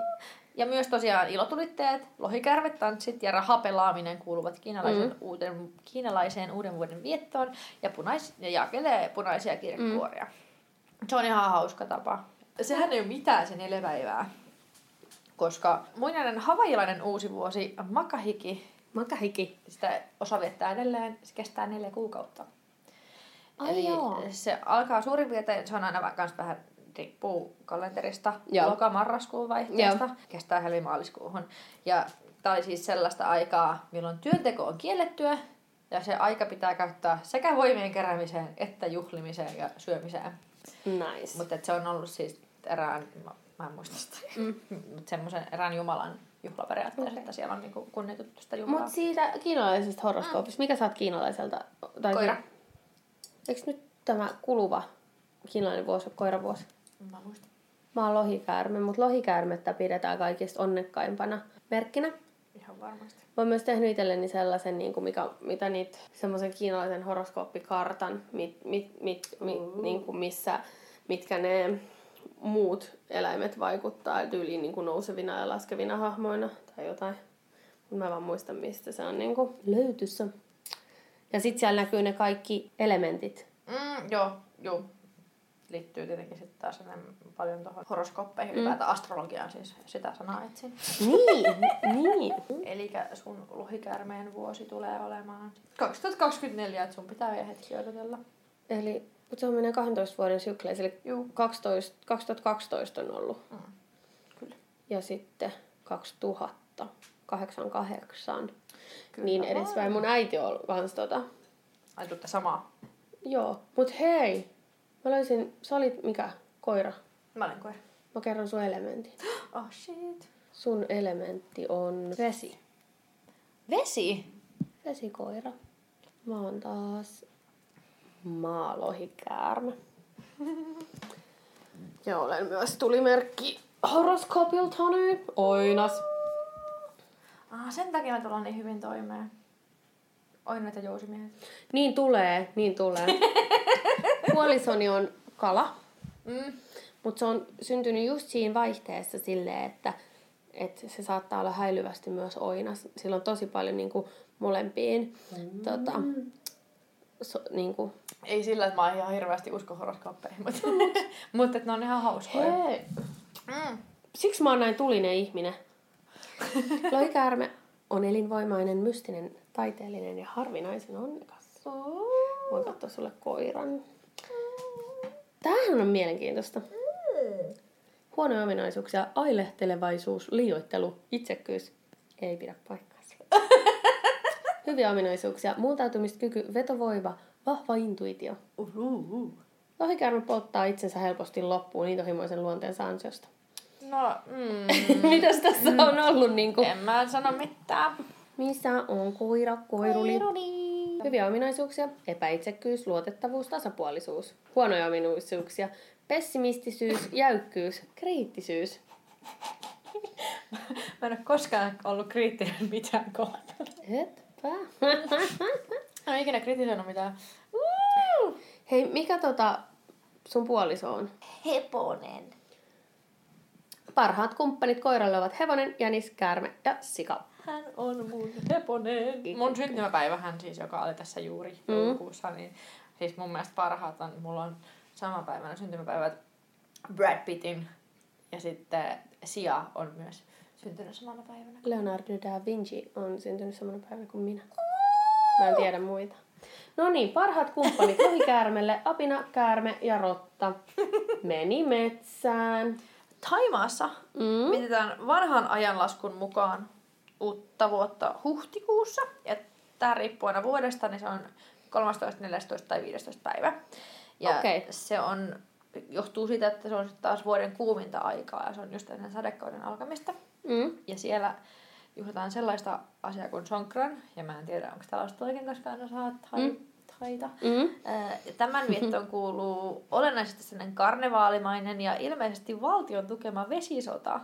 Ja myös tosiaan ilotulitteet, lohikärvetanssit ja rahapelaaminen kuuluvat kiinalaisen mm. uuden, kiinalaiseen uuden vuoden viettoon ja, punais, ja jakelee punaisia kirjekuoria. Mm. Se on ihan hauska tapa. Sehän ei ole mitään se neljä päivää. Koska muinainen havailainen uusi vuosi Makahiki,
Makahiki.
sitä osa viettää edelleen, se kestää neljä kuukautta.
Ai
Eli
joo.
se alkaa suurin piirtein, se on aina kans vähän riippuu kalenterista,
Joo.
loka-marraskuun vaihteesta, kestää helmimaaliskuuhun. Ja tämä oli siis sellaista aikaa, milloin työnteko on kiellettyä, ja se aika pitää käyttää sekä voimien keräämiseen, että juhlimiseen ja syömiseen.
Nice.
Mutta se on ollut siis erään, mä, mä en muista sitä, mm. semmoisen erään jumalan juhlaperiaatteessa,
Okei.
että siellä on niinku kunnioitettu sitä jumalaa.
Mutta siitä kiinalaisesta horoskoopista, mikä sä oot kiinalaiselta? Tai
Koira.
se- Eikö nyt tämä kuluva kiinalainen vuosi ole koiravuosi?
Mä muistan.
Mä oon lohikäärme, mutta lohikäärmettä pidetään kaikista onnekkaimpana merkkinä.
Ihan varmasti.
Mä oon myös tehnyt itselleni sellaisen, niin kuin mikä, mitä niitä, semmoisen kiinalaisen horoskooppikartan, mit, mit, mit, mit, niin kuin missä, mitkä ne muut eläimet vaikuttaa tyyliin niin kuin nousevina ja laskevina hahmoina tai jotain. Mut mä vaan muistan, mistä se on niin kuin löytyssä. Ja sitten siellä näkyy ne kaikki elementit.
Mm, joo, joo. Liittyy tietenkin sitten taas paljon tuohon horoskooppeihin, mm. ylipäätään astrologiaan siis sitä sanaa etsin.
Niin, niin.
Eli sun lohikäärmeen vuosi tulee olemaan 2024, että sun pitää vielä hetki odotella.
Eli mutta se on menee 12 vuoden sykleissä, eli
Juu.
12, 2012 on ollut.
Mm. Kyllä.
Ja sitten 2088.
Kyllä
niin edespäin. Mun äiti on kans tota.
Ai tuutte samaa.
Joo. Mut hei, mä löysin, sä olit mikä? Koira.
Mä olen koira.
Mä kerron sun elementin.
Oh shit.
Sun elementti on vesi.
Vesi?
Vesikoira. Mä oon taas maalohikäärme. ja olen myös tulimerkki horoskoopiltani. Oinas.
Ah, sen takia me tullaan niin hyvin toimeen. Oinat ja jousimiehet.
Niin tulee, niin tulee. Puolisoni on kala,
Mm.
mutta se on syntynyt just siinä vaihteessa silleen, että, että se saattaa olla häilyvästi myös oinas. Sillä on tosi paljon niin kuin, molempiin mm. tota, so, niin kuin,
Ei sillä, että mä ihan hirveästi usko horoskooppeihin, mutta, mutta että ne on ihan hauskoja.
hei,
Mm.
Siksi mä oon näin tulinen ihminen. Lohikäärme on elinvoimainen, mystinen, taiteellinen ja harvinaisen onnekas. Voin katsoa sulle koiran. Tämähän on mielenkiintoista. Huonoja ominaisuuksia, ailehtelevaisuus, liioittelu, itsekkyys ei pidä paikkaansa. Hyviä ominaisuuksia, muuntautumiskyky, vetovoiva, vahva intuitio.
Uhuhu.
Lohikäärme polttaa itsensä helposti loppuun intohimoisen luonteensa ansiosta.
No, mm,
Mitäs tässä on ollut niin kuin,
en mä sano mitään.
missä on koira, koiruli? Hyviä ominaisuuksia, epäitsekkyys, luotettavuus, tasapuolisuus. Huonoja ominaisuuksia, pessimistisyys, jäykkyys, kriittisyys.
Mä en ole koskaan ollut kriittinen mitään kohtaan.
Etpä.
Mä en ikinä kritisoinut mitään.
Hei, mikä tota sun puoliso on?
Heponen.
Parhaat kumppanit koiralle ovat hevonen, jänis, käärme ja sika.
Hän on mun heponen. Mun syntymäpäivähän siis, joka oli tässä juuri
Mm.
joulukuussa, niin siis mun mielestä parhaat on, mulla on sama päivänä syntymäpäivät Brad Pittin ja sitten Sia on myös syntynyt samana päivänä.
Leonardo da Vinci on syntynyt samana päivänä kuin minä. Mä en tiedä muita. No niin, parhaat kumppanit lohikäärmelle, apina, käärme ja rotta. Meni metsään.
Taimaassa
Mm.
vietetään vanhan ajanlaskun mukaan uutta vuotta huhtikuussa. Ja tää riippuu aina vuodesta, niin se on 13, 14 tai 15 päivä. Ja
Okei.
se on, johtuu siitä, että se on sitten taas vuoden kuuminta aikaa ja se on just ennen sadekauden alkamista.
Mm.
Ja siellä juhlitaan sellaista asiaa kuin Sonkran, ja mä en tiedä, onko tällaista oikein koskaan osaa tai,
Mm.
taita.
Mm.
Ää, Tämän viettoon kuuluu olennaisesti sellainen karnevaalimainen ja ilmeisesti valtion tukema vesisota.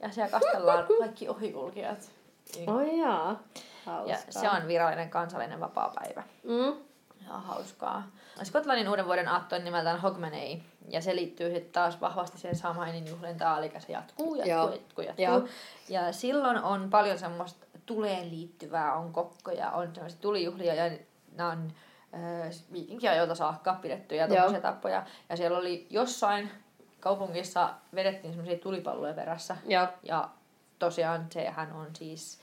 Ja siellä kastellaan kaikki ohikulkijat.
Oi jaa.
Ja se on virallinen kansallinen vapaapäivä.
Mm.
Ihan hauskaa. Skotlannin uuden vuoden aatto on nimeltään Hogmanay. Ja se liittyy sitten taas vahvasti siihen Samainin juhlintaan, eli se jatkuu, jatkuu,
Joo.
jatkuu, jatkuu.
Joo.
Ja silloin on paljon semmoista tuleen liittyvää, on kokkoja, on semmoisia tulijuhlia ja nämä on äh, viikinkiajoilta saakka pidettyjä tuommoisia tappoja. Ja siellä oli jossain kaupungissa vedettiin semmoisia tulipalloja perässä.
Joo.
Ja tosiaan sehän on siis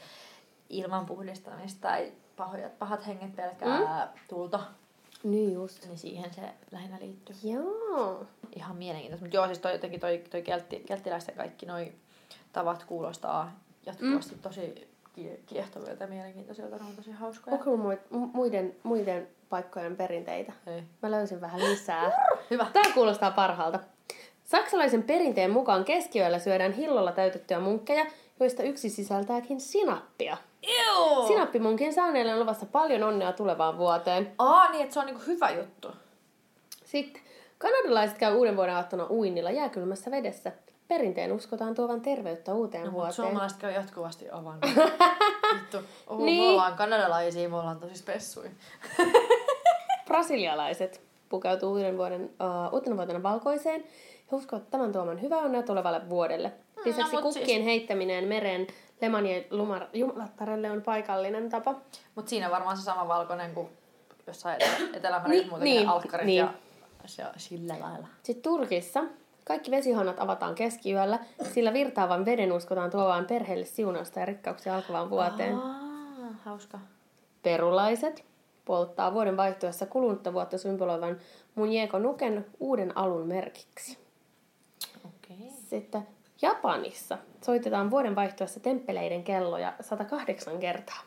ilman puhdistamista tai pahoja, pahat henget pelkää mm. tulta,
Niin just.
niin siihen se lähinnä liittyy.
Joo.
Ihan mielenkiintoista. Mutta joo, siis toi, jotenkin toi, toi keltti, kelttiläisten kaikki noi tavat kuulostaa jatkuvasti mm. tosi kie- kiehtovilta ja mielenkiintoisilta. Ne on tosi hauskoja.
Onko muiden, muiden paikkojen perinteitä?
Ei.
Mä löysin vähän lisää.
Hyvä.
Tämä kuulostaa parhaalta. Saksalaisen perinteen mukaan keskiyöllä syödään hillolla täytettyjä munkkeja, joista yksi sisältääkin sinappia.
Ew!
Sinappimunkin saaneille on luvassa paljon onnea tulevaan vuoteen.
Aa, niin että se on niinku hyvä juttu.
Sitten kanadalaiset käy uuden vuoden aattona uinnilla jääkylmässä vedessä. Perinteen uskotaan tuovan terveyttä uuteen
No, mutta
vuoteen.
suomalaiset käy jatkuvasti avaan. Vittu. Oh,
Niin.
Me ollaan kanadalaisia, me ollaan tosi spessuja.
Brasilialaiset pukeutuu uuden vuoden, uh, uutena vuotena valkoiseen ja uskovat tämän tuoman hyvää onnea tulevalle vuodelle. Lisäksi
mut
kukkien
siis-
heittäminen mereen lemanien lumar- jumalattarelle on paikallinen tapa.
Mutta siinä varmaan se sama valkoinen kuin jossain etelä- etelämäärä
Niin,
niin, muutenkin
niin,
niin, alkkarit
niin.
ja se on sillä lailla.
Sitten Turkissa kaikki vesihannat avataan keskiyöllä, sillä virtaavan veden uskotaan tuovaan perheelle siunausta ja rikkauksia alkavaan vuoteen.
Aa, hauska.
Perulaiset polttaa vuoden vaihtuessa kulunutta vuotta symboloivan Munjeko Nuken uuden alun merkiksi.
Okei. Okay.
Sitten Japanissa soitetaan vuoden vaihtuessa temppeleiden kelloja 108 kertaa.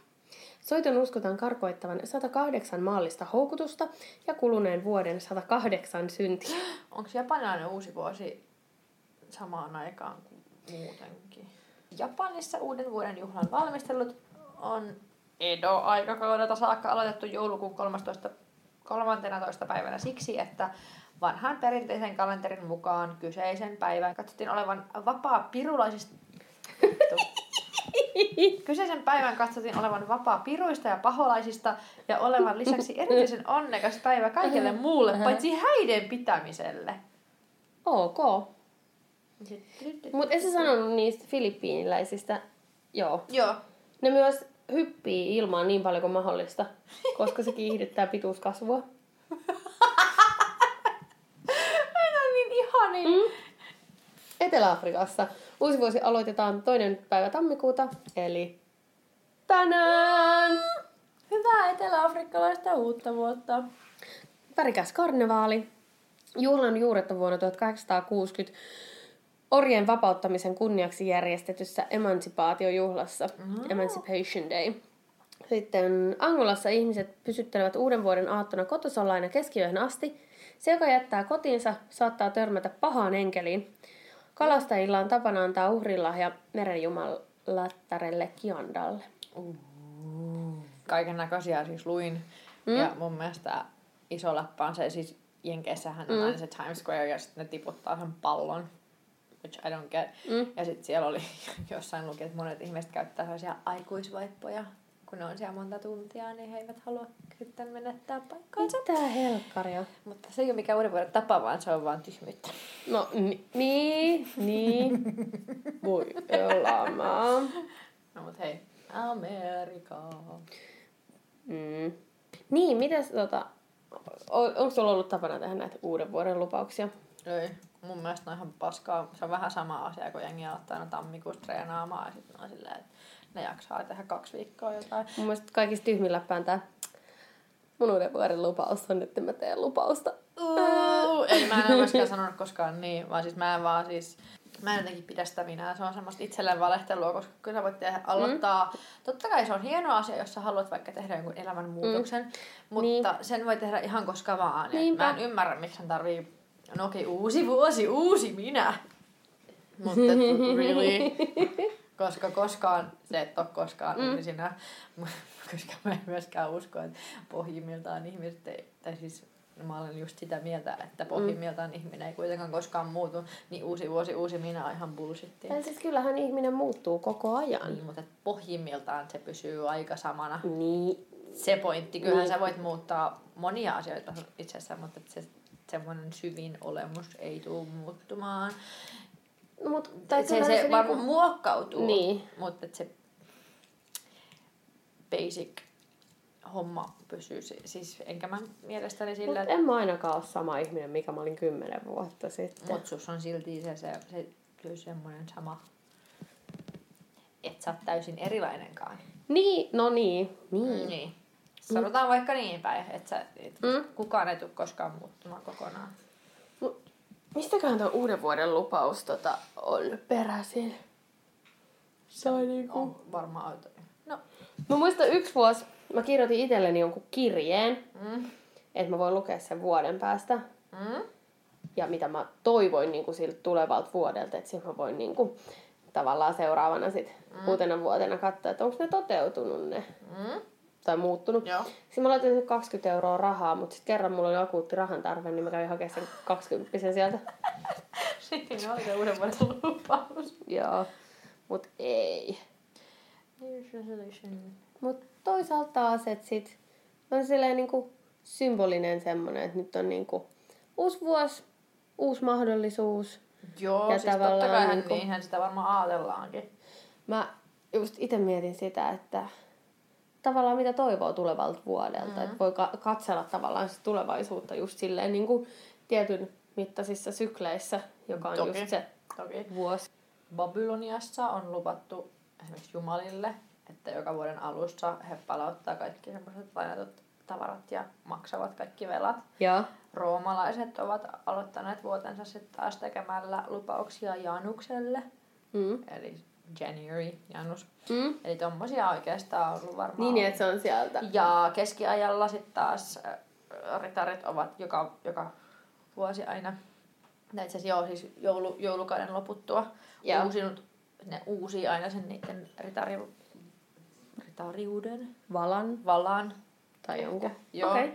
Soiton uskotaan karkoittavan 108 maallista houkutusta ja kuluneen vuoden 108 syntiä.
Onko japanilainen uusi vuosi samaan aikaan kuin muutenkin? Japanissa uuden vuoden juhlan valmistelut on Edo-aikakaudelta saakka aloitettu joulukuun 13. 13. päivänä siksi, että vanhan perinteisen kalenterin mukaan kyseisen päivän katsottiin olevan vapaa pirulaisista... Kyseisen päivän katsottiin olevan vapaa piruista ja paholaisista ja olevan lisäksi erityisen onnekas päivä kaikelle muulle, paitsi häiden pitämiselle.
Ok. Mutta et sä sanonut niistä filippiiniläisistä? Joo.
Joo.
Ne myös hyppii ilmaan niin paljon kuin mahdollista, koska se kiihdyttää pituuskasvua.
Aina niin ihani. Mm.
Etelä-Afrikassa uusi vuosi aloitetaan toinen päivä tammikuuta, eli tänään.
Hyvää etelä-afrikkalaista uutta vuotta.
Värikäs karnevaali. Juhlan juuret on vuonna 1860 orjen vapauttamisen kunniaksi järjestetyssä emansipaatiojuhlassa, mm-hmm. Emancipation Day. Sitten Angolassa ihmiset pysyttelevät uuden vuoden aattona kotosalla aina keskiyöhön asti. Se, joka jättää kotiinsa, saattaa törmätä pahaan enkeliin. Kalastajilla on tapana antaa uhrilahja merenjumalattarelle Kiandalle.
Kaiken näköisiä siis luin. Mm. Ja mun mielestä iso läppä on se, siis Jenkeissähän on mm. aina se Times Square ja sitten ne tiputtaa sen pallon. Which I don't get. Mm. Ja sitten siellä oli jossain luki, että monet ihmiset käyttää sellaisia aikuisvaippoja. Kun ne on siellä monta tuntia, niin he eivät halua sitten menettää paikkaansa.
Mitä helkkaria?
Mutta se ei ole mikään uuden vuoden tapa, vaan se on vaan tyhmyyttä.
No ni- niin, niin. Voi elämää.
No mut hei, Amerika.
Mm. Niin, mitäs tota... Onko sulla ollut tapana tehdä näitä uuden vuoden lupauksia?
Ei. Mun mielestä ne on ihan paskaa. Se on vähän sama asia, kun jengi aloittaa aina tammikuussa treenaamaan ja sitten on silleen, että ne jaksaa tehdä kaksi viikkoa jotain.
Mun mielestä kaikista tyhmin läppään tää mun uuden vuoden lupaus on, että mä teen lupausta.
Uh, ei mä en myöskään sanonut koskaan niin, vaan siis mä en vaan siis, mä en jotenkin pidä sitä minä. Se on semmoista itselleen valehtelua, koska kyllä sä voit tehdä, aloittaa. Mm. Totta kai se on hieno asia, jos sä haluat vaikka tehdä jonkun elämänmuutoksen, mm. mutta
Niin.
sen voi tehdä ihan koska vaan. Mä en ymmärrä, miksi sen tarvii, no okei, uusi vuosi, uusi minä. Mutta really, koska koskaan, se et ole koskaan mm. uusi sinä, koska mä en myöskään usko, että pohjimmiltaan ihmiset, ei, tai siis mä olen just sitä mieltä, että pohjimmiltaan mm. ihminen ei kuitenkaan koskaan muutu, niin uusi vuosi, uusi minä on ihan bullshittia.
Ja siis kyllähän ihminen muuttuu koko ajan.
Niin, mutta pohjimmiltaan se pysyy aika samana.
Niin,
se pointti. Kyllähän niin. sä voit muuttaa monia asioita itsessä, mutta se semmoinen syvin olemus ei tule muuttumaan.
No, mut,
se, se, se niinku- varmaan niinku... muokkautuu,
niin.
mutta se basic homma pysyy. Siis enkä mä mielestäni sillä...
Mut en mä ainakaan ole sama ihminen, mikä mä olin kymmenen vuotta sitten.
Mut sus on silti se, se, se, se semmoinen sama, että sä oot täysin erilainenkaan.
Niin, no niin. Niin.
niin. Sanotaan mm. vaikka niin päin, että et mm. kukaan ei tule koskaan muuttumaan kokonaan.
Mistäköhän tuo uuden vuoden lupaus tota, on peräisin?
Se on niinku... On varmaan auto.
No. Mä muistan yksi vuosi, mä kirjoitin itselleni jonkun kirjeen, mm. että mä voin lukea sen vuoden päästä. Mm. Ja mitä mä toivoin niin kuin siltä tulevalta vuodelta, että mä voin niin kuin, tavallaan seuraavana sit mm. uutena vuotena katsoa, että onko ne toteutunut ne. Mm tai muuttunut. Joo. Sitten mä laitin 20 euroa rahaa, mutta sitten kerran mulla oli akuutti rahan tarve, niin mä kävin hakemaan sen 20 sieltä.
Siinä oli se uuden vuoden lupaus.
Joo, mut ei. Mut toisaalta taas, että sit on silleen niinku symbolinen semmonen, että nyt on niinku uusi vuosi, uusi mahdollisuus.
Joo, ja siis totta kai niinku, niinhän sitä varmaan ajatellaankin.
Mä just itse mietin sitä, että tavallaan mitä toivoo tulevalta vuodelta. Mm-hmm. Että voi ka- katsella tavallaan sitä tulevaisuutta just silleen niin kuin tietyn mittaisissa sykleissä, joka on Toki. just se Toki. vuosi.
Babyloniassa on luvattu esimerkiksi jumalille, että joka vuoden alussa he palauttaa kaikki semmoiset lainatut tavarat ja maksavat kaikki velat.
Ja.
Roomalaiset ovat aloittaneet vuotensa sitten taas tekemällä lupauksia Janukselle. Mm. Eli January, Janus. Mm. Eli tommosia oikeastaan on ollut varmaan.
Niin, niin, että se on sieltä.
Ja keskiajalla sitten taas ritarit ovat joka, joka vuosi aina, tai itse asiassa joo, siis joulu, joulukauden loputtua, ja. uusinut, ne uusi aina sen niiden ritari, ritariuden.
Valan.
Valan.
Tai jonkun.
Joo. Okay.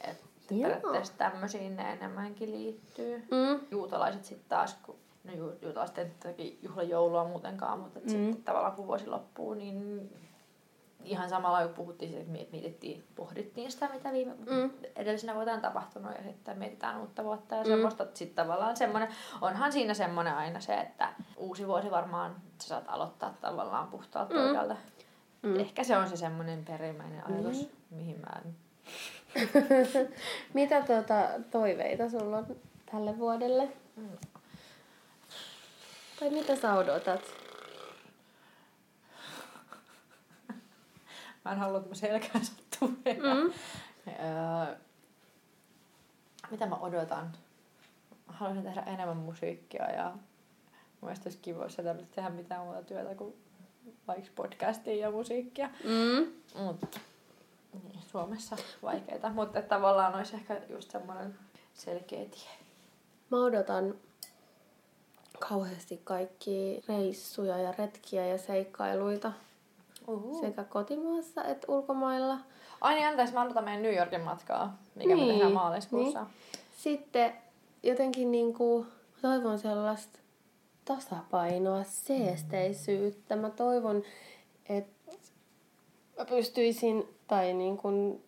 Et periaatteessa tämmöisiin ne enemmänkin liittyy. Mm. Juutalaiset sitten taas, kun no ju, juutalaiset ei juhlajoulua muutenkaan, mutta mm. sitten tavallaan kun vuosi loppuu, niin ihan samalla kun puhuttiin siitä, että mietittiin, pohdittiin sitä, mitä viime mm. edellisenä vuotena on tapahtunut ja sitten mietitään uutta vuotta ja mm. semmoista. Sitten tavallaan semmoinen, onhan siinä semmoinen aina se, että uusi vuosi varmaan sä saat aloittaa tavallaan puhtaalta mm. pöydältä. Mm. Ehkä se on se semmoinen perimmäinen ajatus, mm. mihin mä en...
Mitä tuota, toiveita sulla on tälle vuodelle? Mm. Tai mitä sä odotat?
Mä en halua, että mä selkään sattuu mm. öö, mitä mä odotan? Mä haluaisin tehdä enemmän musiikkia ja mielestäni olisi kiva, jos ei tehdä mitään muuta työtä kuin vaikka podcastia ja musiikkia. Mm. Mut, niin, Suomessa vaikeita, mutta tavallaan olisi ehkä just semmoinen selkeä tie.
Mä odotan kauheasti kaikki reissuja ja retkiä ja seikkailuita. Uhu. Sekä kotimaassa että ulkomailla.
Ai niin, anteeksi, mä aloitan meidän New Yorkin matkaa, mikä niin, me tehdään maaliskuussa. Niin.
Sitten jotenkin niinku, toivon sellaista tasapainoa, seesteisyyttä. Mä toivon, että mä pystyisin, tai niin kuin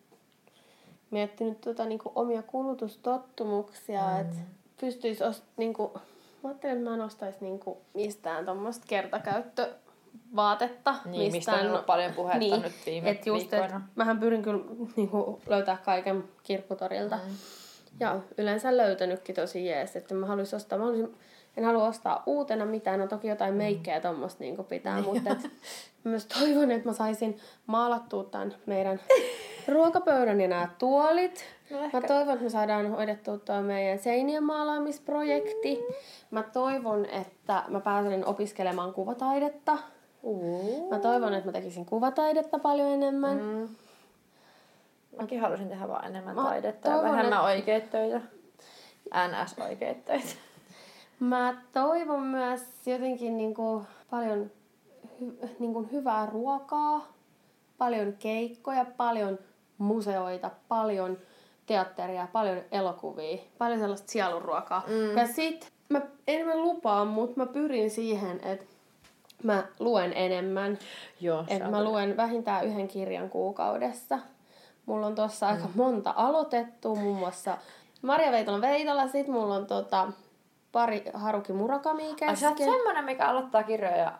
miettinyt tota niin kuin omia kulutustottumuksia, mm. että pystyisi ost, niin kuin, Mä ajattelin, että mä en ostaisi niinku mistään tuommoista kertakäyttövaatetta.
Niin, mistään, mistä on ollut paljon puhetta niin, nyt viime et just, viikkoina. Et,
mähän pyrin kyllä niinku, löytää kaiken kirpputorilta. Mm. Ja yleensä löytänytkin tosi jees, että mä haluaisin ostaa, mä haluaisin, en halua ostaa uutena mitään, no toki jotain mm. meikkejä mm. tuommoista niinku pitää, niin. mutta et, myös toivon, että mä saisin maalattua tämän meidän ruokapöydän ja nämä tuolit. No ehkä. Mä toivon, että me saadaan hoidettua tuo meidän seinien maalaamisprojekti. Mä toivon, että mä pääsen opiskelemaan kuvataidetta. Uh. Mä toivon, että mä tekisin kuvataidetta paljon enemmän. Mm.
Mäkin halusin tehdä vaan enemmän mä taidetta toivon, ja vähemmän että... oikeita töitä. NS-oikeita töitä.
Mä toivon myös jotenkin niinku paljon hy- niinku hyvää ruokaa, paljon keikkoja, paljon museoita, paljon teatteria, paljon elokuvia, paljon sellaista sielunruokaa. Mm. Ja sit mä en mä lupaa, mutta mä pyrin siihen, että mä luen enemmän.
Joo,
että mä luen vähintään yhden kirjan kuukaudessa. Mulla on tossa aika monta aloitettu, muun muassa Maria Veitola Veitola, sit mulla on tota, pari Haruki Murakami
Ai sä oot
kesken.
semmonen, mikä aloittaa kirjoja ja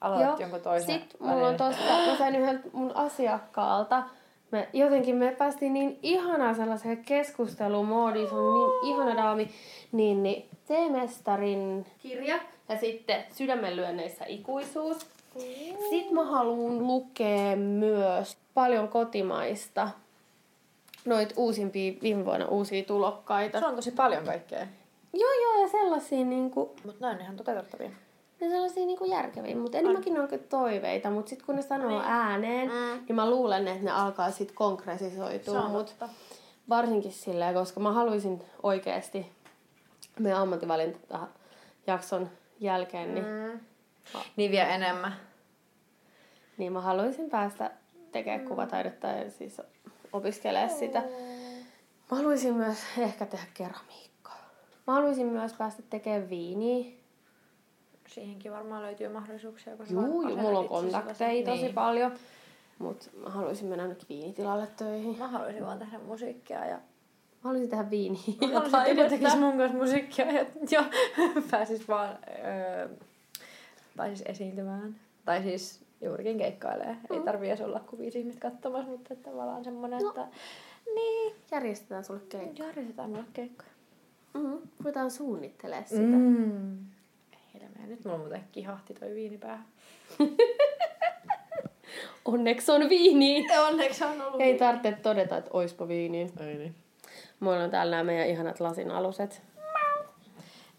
aloitat jonkun toisen
Sitten mulla on tosta, mä sain yhdeltä mun asiakkaalta, me, jotenkin me päästiin niin ihanaan sellaiseen keskustelumoodiin, se on niin ihana daami, niin, niin T-mestarin kirja ja sitten Sydämenlyönneissä ikuisuus. Sitten mä haluan lukea myös paljon kotimaista, noit uusimpia viime vuonna uusia tulokkaita.
Se on tosi paljon kaikkea.
Joo, joo, ja sellaisia niinku,
Mutta ne on ihan toteutettavia.
Ne sellaisia niinku järkeviä, mutta enemmänkin ne on kyllä toiveita, mutta sitten kun ne sanoo ääneen,
Mm.
niin mä luulen, että ne alkaa sitten konkretisoitua,
totta.
varsinkin silleen, koska mä haluaisin oikeasti meidän ammattivalintajakson jälkeen, niin,
Mm. Niin vielä enemmän.
niin mä haluaisin päästä tekemään
Mm.
kuvataidetta ja siis opiskelemaan sitä. Mä haluaisin myös ehkä tehdä keramiikkaa. Mä haluaisin myös päästä tekemään viiniä.
Siihenkin varmaan löytyy mahdollisuuksia. Kun
Juu, juu, mulla on kontakteja tosi
niin.
paljon. Mutta mä haluaisin mennä nyt viinitilalle töihin.
Mä haluaisin vaan tehdä musiikkia ja
Mä haluaisin tehdä viiniä.
Mä haluaisin, että ne
taidetta.
tekis mun kanssa musiikkia ja, ja pääsis vaan öö, pääsis esiintymään. Tai siis juurikin keikkailee. Mm. Ei tarvii edes olla kuin viisi ihmistä katsomassa, mutta tavallaan semmonen,
No.
että niin,
Järjestetään sulle keikka.
järjestetään mulle keikkoja.
Mm-hmm. Ruvetaan suunnittelemaan sitä.
Mm. Nyt mulla muuten kihahti toi viinipää.
Onneksi on viini.
Onneksi on ollut
Ei tarvitse todeta, että oispa viiniä.
Ei niin.
Mulla on täällä nämä meidän ihanat lasinaluset.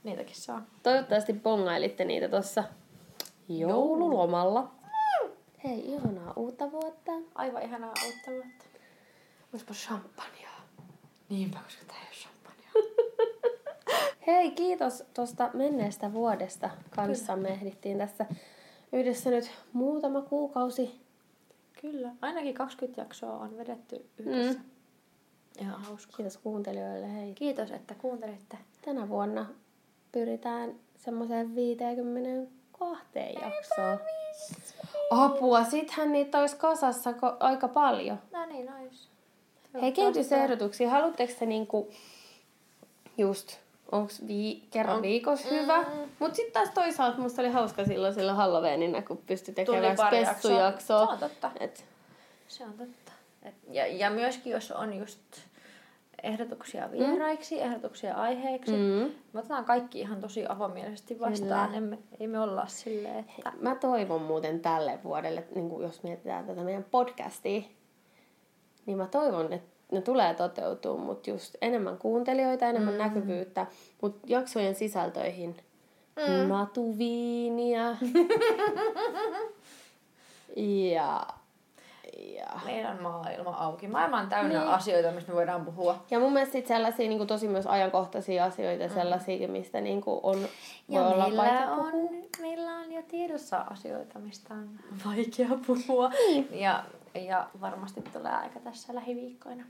Niitäkin saa.
Toivottavasti bongailitte niitä tuossa joululomalla. Hei, ihanaa uutta vuotta.
Aivan ihanaa uutta vuotta.
Oispa champagnea.
Niinpä, koska tää.
Hei, kiitos tuosta menneestä vuodesta kanssamme. Ehdittiin tässä yhdessä nyt muutama kuukausi.
Kyllä. Ainakin 20 jaksoa on vedetty yhdessä. Mm. Ihan hauska.
Kiitos kuuntelijoille. Hei.
Kiitos, että kuuntelitte.
Tänä vuonna pyritään semmoiseen 52 jaksoon. Apua, sittenhän niitä olisi kasassa ko- aika paljon.
No niin, nois.
Hei, kehitysehdotuksia. Haluatteko te niinku just, onks vii- kerran
On.
viikossa hyvä? Mut sitten taas toisaalta musta oli hauska silloin sillä Halloweenina, kun pystyi tekemään spessujaksoa.
Se on totta.
Et,
Se on totta. Et, ja, ja myöskin, jos on just ehdotuksia vieraiksi, mm. ehdotuksia aiheeksi. Mm.
mm.
Me otetaan kaikki ihan tosi avomielisesti vastaan. Emme, ei me olla silleen, että...
Mä toivon muuten tälle vuodelle, niin jos mietitään tätä meidän podcastia, niin mä toivon, että ne tulee toteutuu, mutta just enemmän kuuntelijoita, enemmän mm. näkyvyyttä, mutta jaksojen sisältöihin mm. matuviinia ja, ja,
Meidän maailma auki. Maailma on täynnä
Niin.
asioita, mistä me voidaan puhua.
ja mun mielestä sit sellaisia niin tosi myös ajankohtaisia asioita, mm. sellaisia, mistä niin on, voi olla
meillä
vaikea
on,
puhua.
meillä on jo tiedossa asioita, mistä on vaikea puhua. Ja, ja varmasti tulee aika tässä lähiviikkoina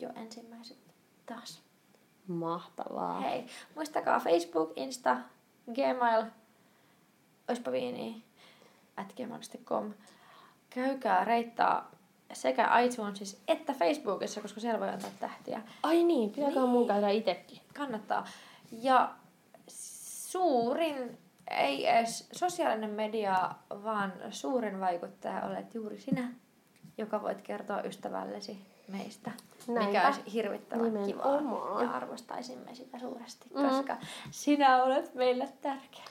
jo ensimmäiset taas.
Mahtavaa.
Hei, muistakaa Facebook, Insta, Gmail, oispa viini, at gmail.com. Käykää reittaa sekä iTunesissa että Facebookissa, koska siellä voi antaa tähtiä.
Ai niin, pitääkö mun käydä itekin?
Kannattaa. Ja suurin, ei edes sosiaalinen media, vaan suurin vaikuttaja olet juuri sinä, joka voit kertoa ystävällesi meistä.
Näinpä.
Mikä olisi hirvittävän kivaa.
Nimenomaan.
Ja arvostaisimme sitä suuresti,
Mm.
koska sinä olet meille tärkeä.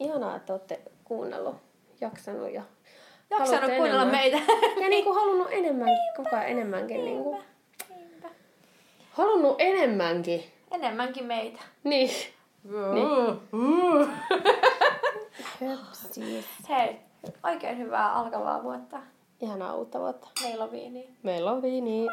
Ihanaa, että olette kuunnellut, jaksanut ja
Jaksanut
haluatte
kuunnella
enemmän.
meitä.
Ja niin kuin halunnut enemmänkin, koko ajan enemmänkin. Niin kuin,
Niinpä.
halunnut enemmänkin.
Enemmänkin meitä.
Niin.
Niin.
Höpsis.
Hei, oikein hyvää alkavaa vuotta.
Ihanaa uutta vuotta.
Meillä on viiniä.
Meillä on viini.